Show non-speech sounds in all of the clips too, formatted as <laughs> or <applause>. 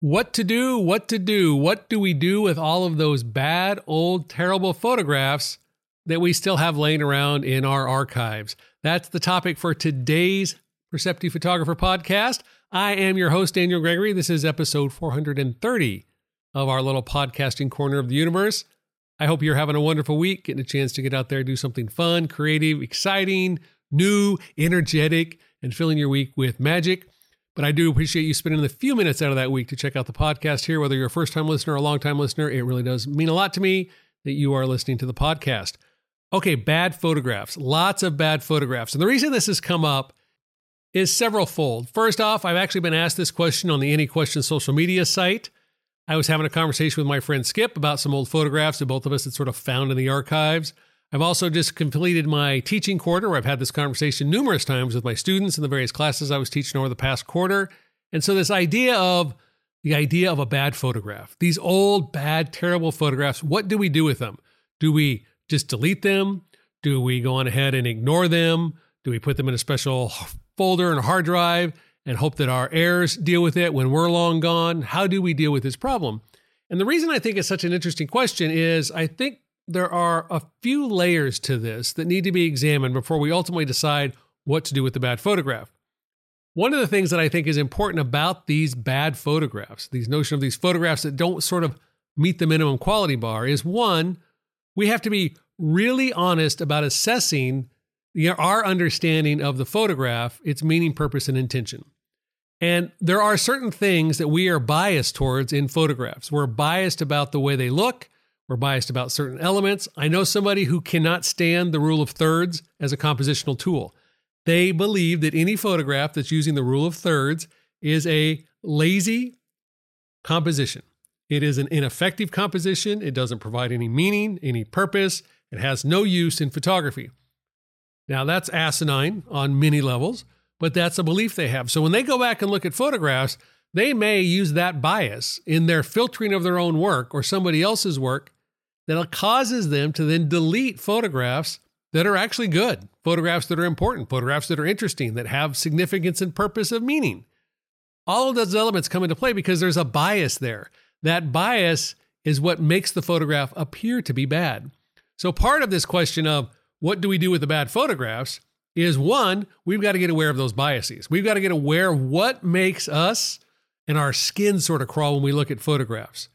What to do, what to do, what do we do with all of those bad, old, terrible photographs that we still have laying around in our archives? That's the topic for today's Perceptive Photographer podcast. I am your host, Daniel Gregory. This is episode 430 of our little podcasting corner of the universe. I hope you're having a wonderful week, getting a chance to get out there, do something fun, creative, exciting, new, energetic, and filling your week with magic. But I do appreciate you spending the few minutes out of that week to check out the podcast here, whether you're a first time listener or a long time listener. It really does mean a lot to me that you are listening to the podcast. Okay, bad photographs, lots of bad photographs. And the reason this has come up is several fold. First off, I've actually been asked this question on the Any Question social media site. I was having a conversation with my friend Skip about some old photographs that both of us had sort of found in the archives. I've also just completed my teaching quarter I've had this conversation numerous times with my students in the various classes I was teaching over the past quarter. And so this idea of the idea of a bad photograph, these old, bad, terrible photographs, what do we do with them? Do we just delete them? Do we go on ahead and ignore them? Do we put them in a special folder and a hard drive and hope that our heirs deal with it when we're long gone? How do we deal with this problem? And the reason I think it's such an interesting question is I think there are a few layers to this that need to be examined before we ultimately decide what to do with the bad photograph. One of the things that I think is important about these bad photographs, these notion of these photographs that don't sort of meet the minimum quality bar, is one, we have to be really honest about assessing our understanding of the photograph, its meaning, purpose, and intention. And there are certain things that we are biased towards in photographs. We're biased about the way they look. We're biased about certain elements. I know somebody who cannot stand the rule of thirds as a compositional tool. They believe that any photograph that's using the rule of thirds is a lazy composition. It is an ineffective composition. It doesn't provide any meaning, any purpose. It has no use in photography. Now, that's asinine on many levels, but that's a belief they have. So when they go back and look at photographs, they may use that bias in their filtering of their own work or somebody else's work that causes them to then delete photographs that are actually good, photographs that are important, photographs that are interesting, that have significance and purpose of meaning. All of those elements come into play because there's a bias there. That bias is what makes the photograph appear to be bad. So, part of this question of what do we do with the bad photographs is one, we've got to get aware of those biases. We've got to get aware of what makes us and our skin sort of crawl when we look at photographs.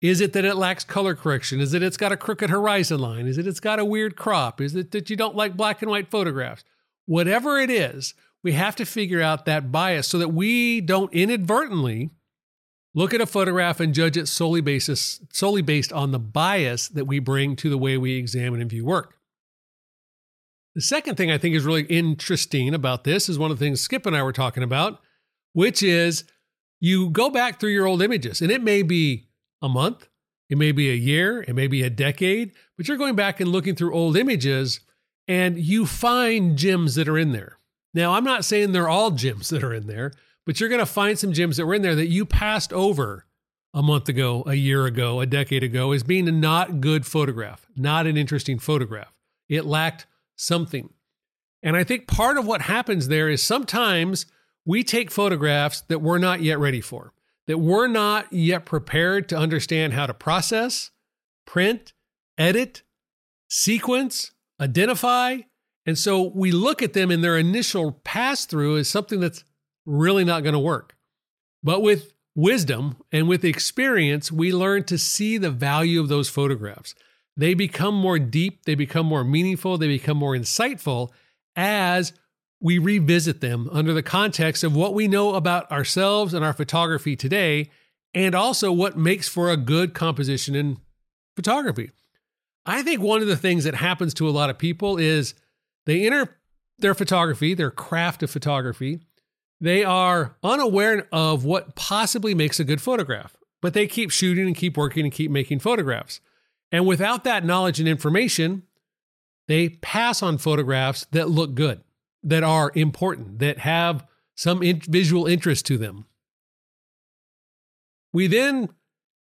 Is it that it lacks color correction? Is it it's got a crooked horizon line? Is it it's got a weird crop? Is it that you don't like black and white photographs? Whatever it is, we have to figure out that bias so that we don't inadvertently look at a photograph and judge it solely basis solely based on the bias that we bring to the way we examine and view work. The second thing I think is really interesting about this is one of the things Skip and I were talking about, which is you go back through your old images, and it may be a month, it may be a year, it may be a decade, but you're going back and looking through old images and you find gems that are in there. Now, I'm not saying they're all gems that are in there, but you're going to find some gems that were in there that you passed over a month ago, a year ago, a decade ago as being a not good photograph, not an interesting photograph. It lacked something. And I think part of what happens there is sometimes we take photographs that we're not yet ready for that we're not yet prepared to understand how to process, print, edit, sequence, identify. And so we look at them in their initial pass through as something that's really not going to work. But with wisdom and with experience, we learn to see the value of those photographs. They become more deep, they become more meaningful, they become more insightful as we revisit them under the context of what we know about ourselves and our photography today, and also what makes for a good composition in photography. I think one of the things that happens to a lot of people is they enter their photography, their craft of photography, they are unaware of what possibly makes a good photograph, but they keep shooting and keep working and keep making photographs. And without that knowledge and information, they pass on photographs that look good that are important, that have some in- visual interest to them. We then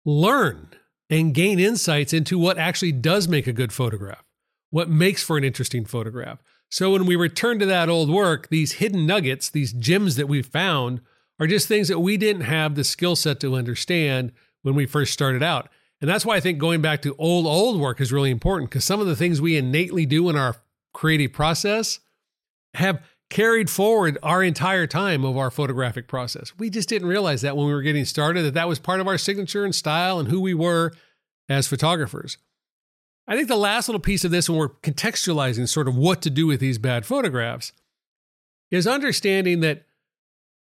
learn and gain insights into what actually does make a good photograph, what makes for an interesting photograph. So when we return to that old work, these hidden nuggets, these gems that we've found, are just things that we didn't have the skill set to understand when we first started out. And that's why I think going back to old, old work is really important because some of the things we innately do in our creative process have carried forward our entire time of our photographic process. We just didn't realize that when we were getting started, that that was part of our signature and style and who we were as photographers. I think the last little piece of this, when we're contextualizing sort of what to do with these bad photographs, is understanding that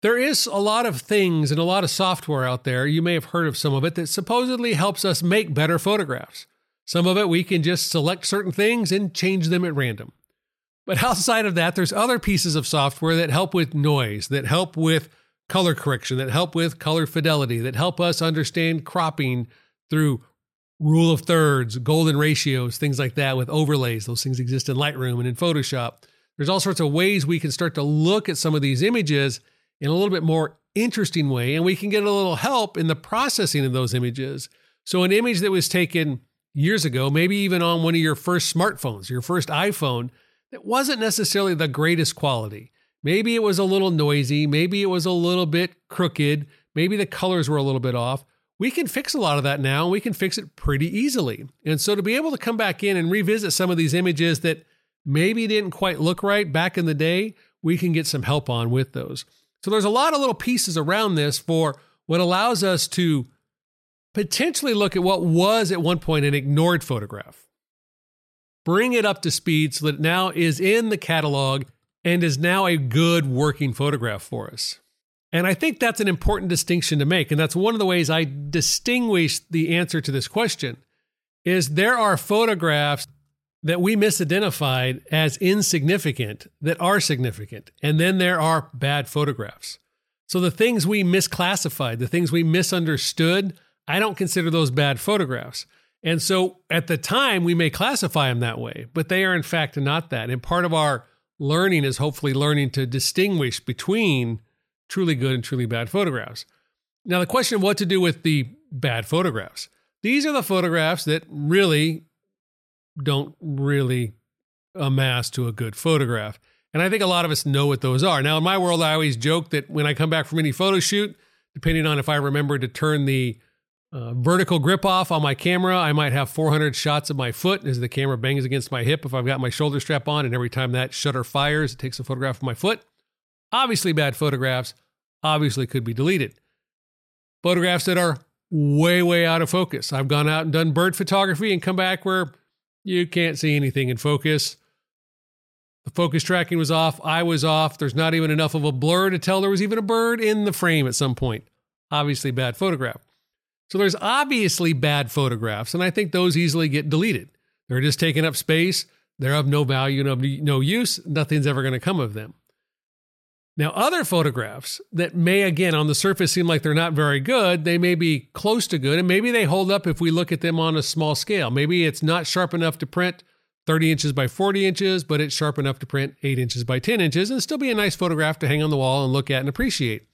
there is a lot of things and a lot of software out there. You may have heard of some of it that supposedly helps us make better photographs. Some of it we can just select certain things and change them at random. But outside of that, there's other pieces of software that help with noise, that help with color correction, that help with color fidelity, that help us understand cropping through rule of thirds, golden ratios, things like that with overlays. Those things exist in Lightroom and in Photoshop. There's all sorts of ways we can start to look at some of these images in a little bit more interesting way, and we can get a little help in the processing of those images. So, an image that was taken years ago, maybe even on one of your first smartphones, your first iPhone, that wasn't necessarily the greatest quality. Maybe it was a little noisy, maybe it was a little bit crooked, maybe the colors were a little bit off. We can fix a lot of that now, we can fix it pretty easily. And so to be able to come back in and revisit some of these images that maybe didn't quite look right back in the day, we can get some help on with those. So there's a lot of little pieces around this for what allows us to potentially look at what was at one point an ignored photograph bring it up to speed so that it now is in the catalog and is now a good working photograph for us. And I think that's an important distinction to make. And that's one of the ways I distinguish the answer to this question is there are photographs that we misidentified as insignificant that are significant. And then there are bad photographs. So the things we misclassified, the things we misunderstood, I don't consider those bad photographs. And so at the time, we may classify them that way, but they are in fact not that. And part of our learning is hopefully learning to distinguish between truly good and truly bad photographs. Now, the question of what to do with the bad photographs. These are the photographs that really don't really amass to a good photograph. And I think a lot of us know what those are. Now, in my world, I always joke that when I come back from any photo shoot, depending on if I remember to turn the uh, vertical grip off on my camera. I might have 400 shots of my foot as the camera bangs against my hip if I've got my shoulder strap on. And every time that shutter fires, it takes a photograph of my foot. Obviously, bad photographs, obviously, could be deleted. Photographs that are way, way out of focus. I've gone out and done bird photography and come back where you can't see anything in focus. The focus tracking was off. I was off. There's not even enough of a blur to tell there was even a bird in the frame at some point. Obviously, bad photograph. So there's obviously bad photographs, and I think those easily get deleted. They're just taking up space. They're of no value, no, no use. Nothing's ever going to come of them. Now, other photographs that may, again, on the surface seem like they're not very good, they may be close to good, and maybe they hold up if we look at them on a small scale. Maybe it's not sharp enough to print 30 inches by 40 inches, but it's sharp enough to print 8 inches by 10 inches and still be a nice photograph to hang on the wall and look at and appreciate.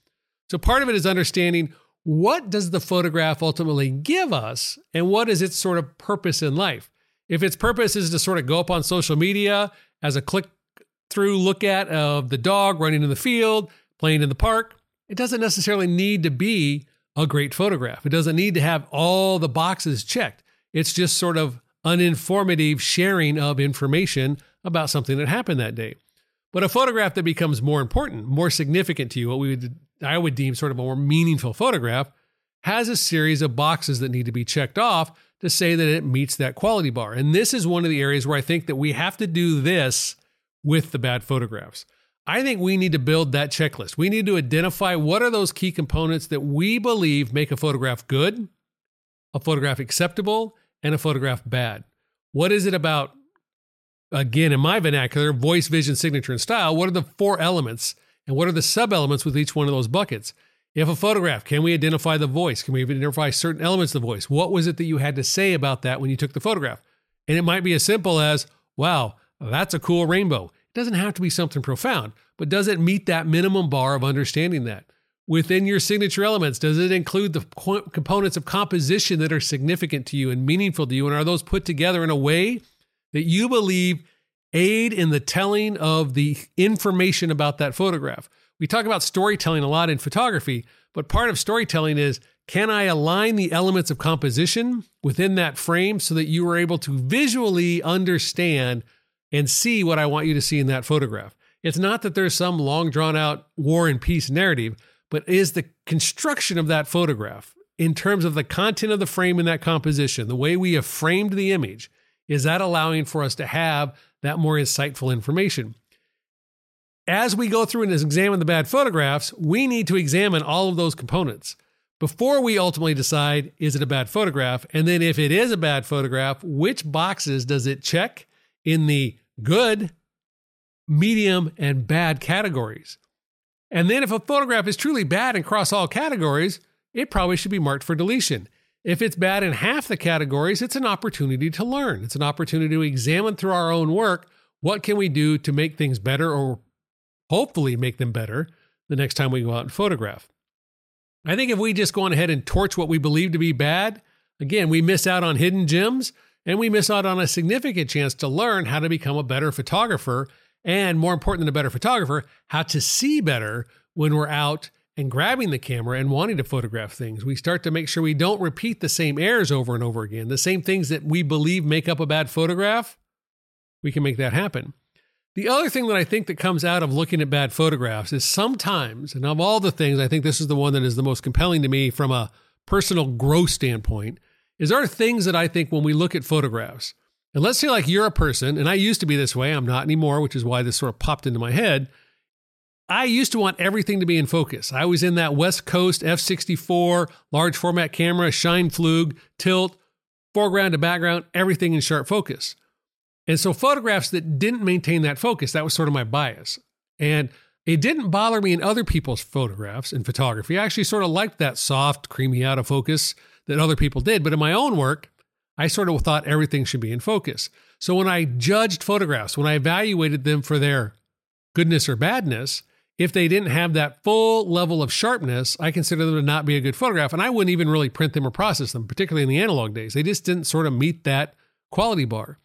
So, part of it is understanding what does the photograph ultimately give us and what is its sort of purpose in life? If its purpose is to sort of go up on social media as a click through look at of the dog running in the field, playing in the park, it doesn't necessarily need to be a great photograph. It doesn't need to have all the boxes checked. It's just sort of uninformative sharing of information about something that happened that day. But a photograph that becomes more important, more significant to you, what we would I would deem sort of a more meaningful photograph, has a series of boxes that need to be checked off to say that it meets that quality bar. And this is one of the areas where I think that we have to do this with the bad photographs. I think we need to build that checklist. We need to identify what are those key components that we believe make a photograph good, a photograph acceptable, and a photograph bad. What is it about, again, in my vernacular, voice, vision, signature, and style? What are the four elements and what are the sub elements with each one of those buckets? If a photograph, can we identify the voice? Can we identify certain elements of the voice? What was it that you had to say about that when you took the photograph? And it might be as simple as, wow, that's a cool rainbow. It doesn't have to be something profound, but does it meet that minimum bar of understanding that? Within your signature elements, does it include the components of composition that are significant to you and meaningful to you? And are those put together in a way that you believe aid in the telling of the information about that photograph. We talk about storytelling a lot in photography, but part of storytelling is can I align the elements of composition within that frame so that you are able to visually understand and see what I want you to see in that photograph? It's not that there's some long drawn out war and peace narrative, but is the construction of that photograph in terms of the content of the frame in that composition, the way we have framed the image, is that allowing for us to have that more insightful information? As we go through and examine the bad photographs, we need to examine all of those components before we ultimately decide is it a bad photograph? And then, if it is a bad photograph, which boxes does it check in the good, medium, and bad categories? And then, if a photograph is truly bad across all categories, it probably should be marked for deletion. If it's bad in half the categories, it's an opportunity to learn. It's an opportunity to examine through our own work what can we do to make things better or hopefully make them better the next time we go out and photograph. I think if we just go on ahead and torch what we believe to be bad, again, we miss out on hidden gems and we miss out on a significant chance to learn how to become a better photographer and more important than a better photographer, how to see better when we're out and grabbing the camera and wanting to photograph things. We start to make sure we don't repeat the same errors over and over again. The same things that we believe make up a bad photograph, we can make that happen. The other thing that I think that comes out of looking at bad photographs is sometimes, and of all the things, I think this is the one that is the most compelling to me from a personal growth standpoint, is there are things that I think when we look at photographs, and let's say like you're a person, and I used to be this way, I'm not anymore, which is why this sort of popped into my head. I used to want everything to be in focus. I was in that West Coast F64 large format camera, Scheimpflug, tilt, foreground to background, everything in sharp focus. And so photographs that didn't maintain that focus, that was sort of my bias. And it didn't bother me in other people's photographs in photography. I actually sort of liked that soft, creamy out of focus that other people did. But in my own work, I sort of thought everything should be in focus. So when I judged photographs, when I evaluated them for their goodness or badness, if they didn't have that full level of sharpness, I consider them to not be a good photograph. And I wouldn't even really print them or process them, particularly in the analog days. They just didn't sort of meet that quality bar.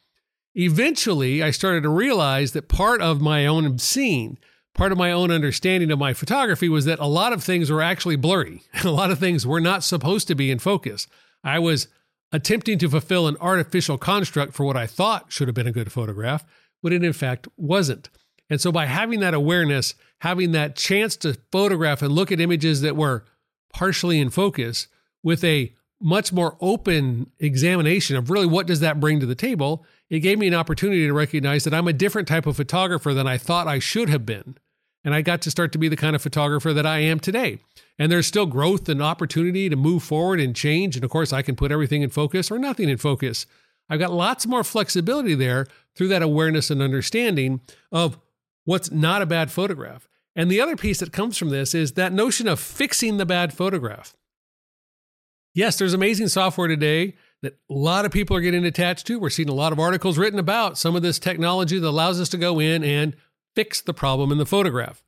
Eventually, I started to realize that part of my own seeing, part of my own understanding of my photography was that a lot of things were actually blurry. And <laughs> a lot of things were not supposed to be in focus. I was attempting to fulfill an artificial construct for what I thought should have been a good photograph, but it in fact wasn't. And so, by having that awareness, having that chance to photograph and look at images that were partially in focus with a much more open examination of really what does that bring to the table, it gave me an opportunity to recognize that I'm a different type of photographer than I thought I should have been. And I got to start to be the kind of photographer that I am today. And there's still growth and opportunity to move forward and change. And of course, I can put everything in focus or nothing in focus. I've got lots more flexibility there through that awareness and understanding of what's not a bad photograph. And the other piece that comes from this is that notion of fixing the bad photograph. Yes, there's amazing software today that a lot of people are getting attached to. We're seeing a lot of articles written about some of this technology that allows us to go in and fix the problem in the photograph.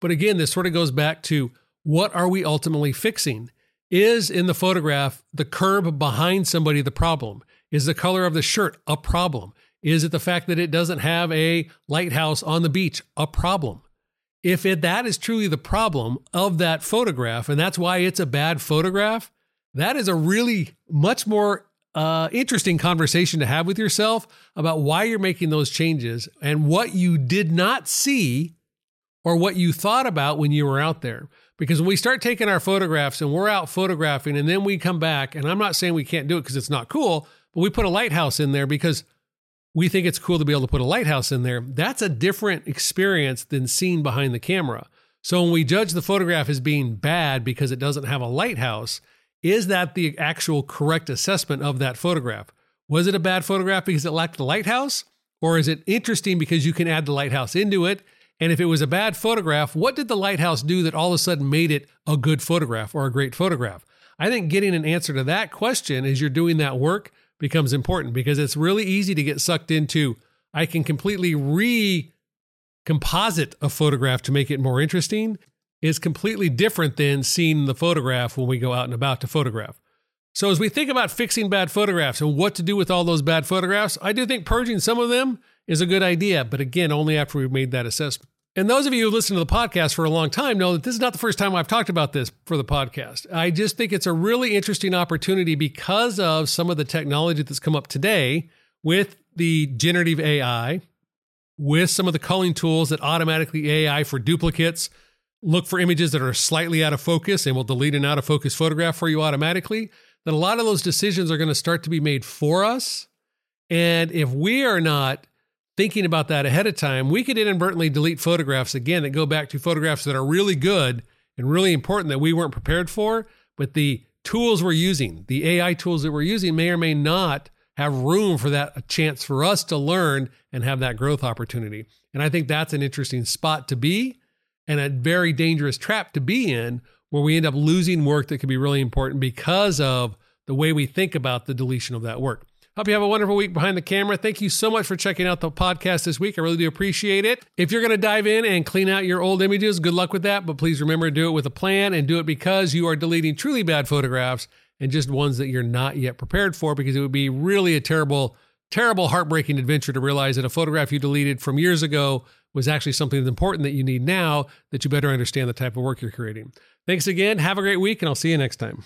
But again, this sort of goes back to what are we ultimately fixing? Is in the photograph the curb behind somebody the problem? Is the color of the shirt a problem? Is it the fact that it doesn't have a lighthouse on the beach a problem? If it, that is truly the problem of that photograph, and that's why it's a bad photograph, that is a really much more uh, interesting conversation to have with yourself about why you're making those changes and what you did not see or what you thought about when you were out there. Because when we start taking our photographs and we're out photographing and then we come back, and I'm not saying we can't do it because it's not cool, but we put a lighthouse in there because we think it's cool to be able to put a lighthouse in there. That's a different experience than seeing behind the camera. So when we judge the photograph as being bad because it doesn't have a lighthouse, is that the actual correct assessment of that photograph? Was it a bad photograph because it lacked the lighthouse? Or is it interesting because you can add the lighthouse into it? And if it was a bad photograph, what did the lighthouse do that all of a sudden made it a good photograph or a great photograph? I think getting an answer to that question as you're doing that work becomes important because it's really easy to get sucked into I can completely recomposite a photograph to make it more interesting is completely different than seeing the photograph when we go out and about to photograph. So, as we think about fixing bad photographs and what to do with all those bad photographs, I do think purging some of them is a good idea, but again, only after we've made that assessment. And those of you who listen to the podcast for a long time know that this is not the first time I've talked about this for the podcast. I just think it's a really interesting opportunity because of some of the technology that's come up today with the generative AI, with some of the culling tools that automatically AI for duplicates look for images that are slightly out of focus and will delete an out of focus photograph for you automatically. That a lot of those decisions are going to start to be made for us. And if we are not thinking about that ahead of time, we could inadvertently delete photographs again that go back to photographs that are really good and really important that we weren't prepared for. But the tools we're using, the AI tools that we're using, may or may not have room for that chance for us to learn and have that growth opportunity. And I think that's an interesting spot to be and a very dangerous trap to be in where we end up losing work that could be really important because of the way we think about the deletion of that work. Hope you have a wonderful week behind the camera. Thank you so much for checking out the podcast this week. I really do appreciate it. If you're going to dive in and clean out your old images, good luck with that. But please remember to do it with a plan and do it because you are deleting truly bad photographs and just ones that you're not yet prepared for because it would be really a terrible, terrible, heartbreaking adventure to realize that a photograph you deleted from years ago was actually something that's important that you need now that you better understand the type of work you're creating. Thanks again. Have a great week, and I'll see you next time.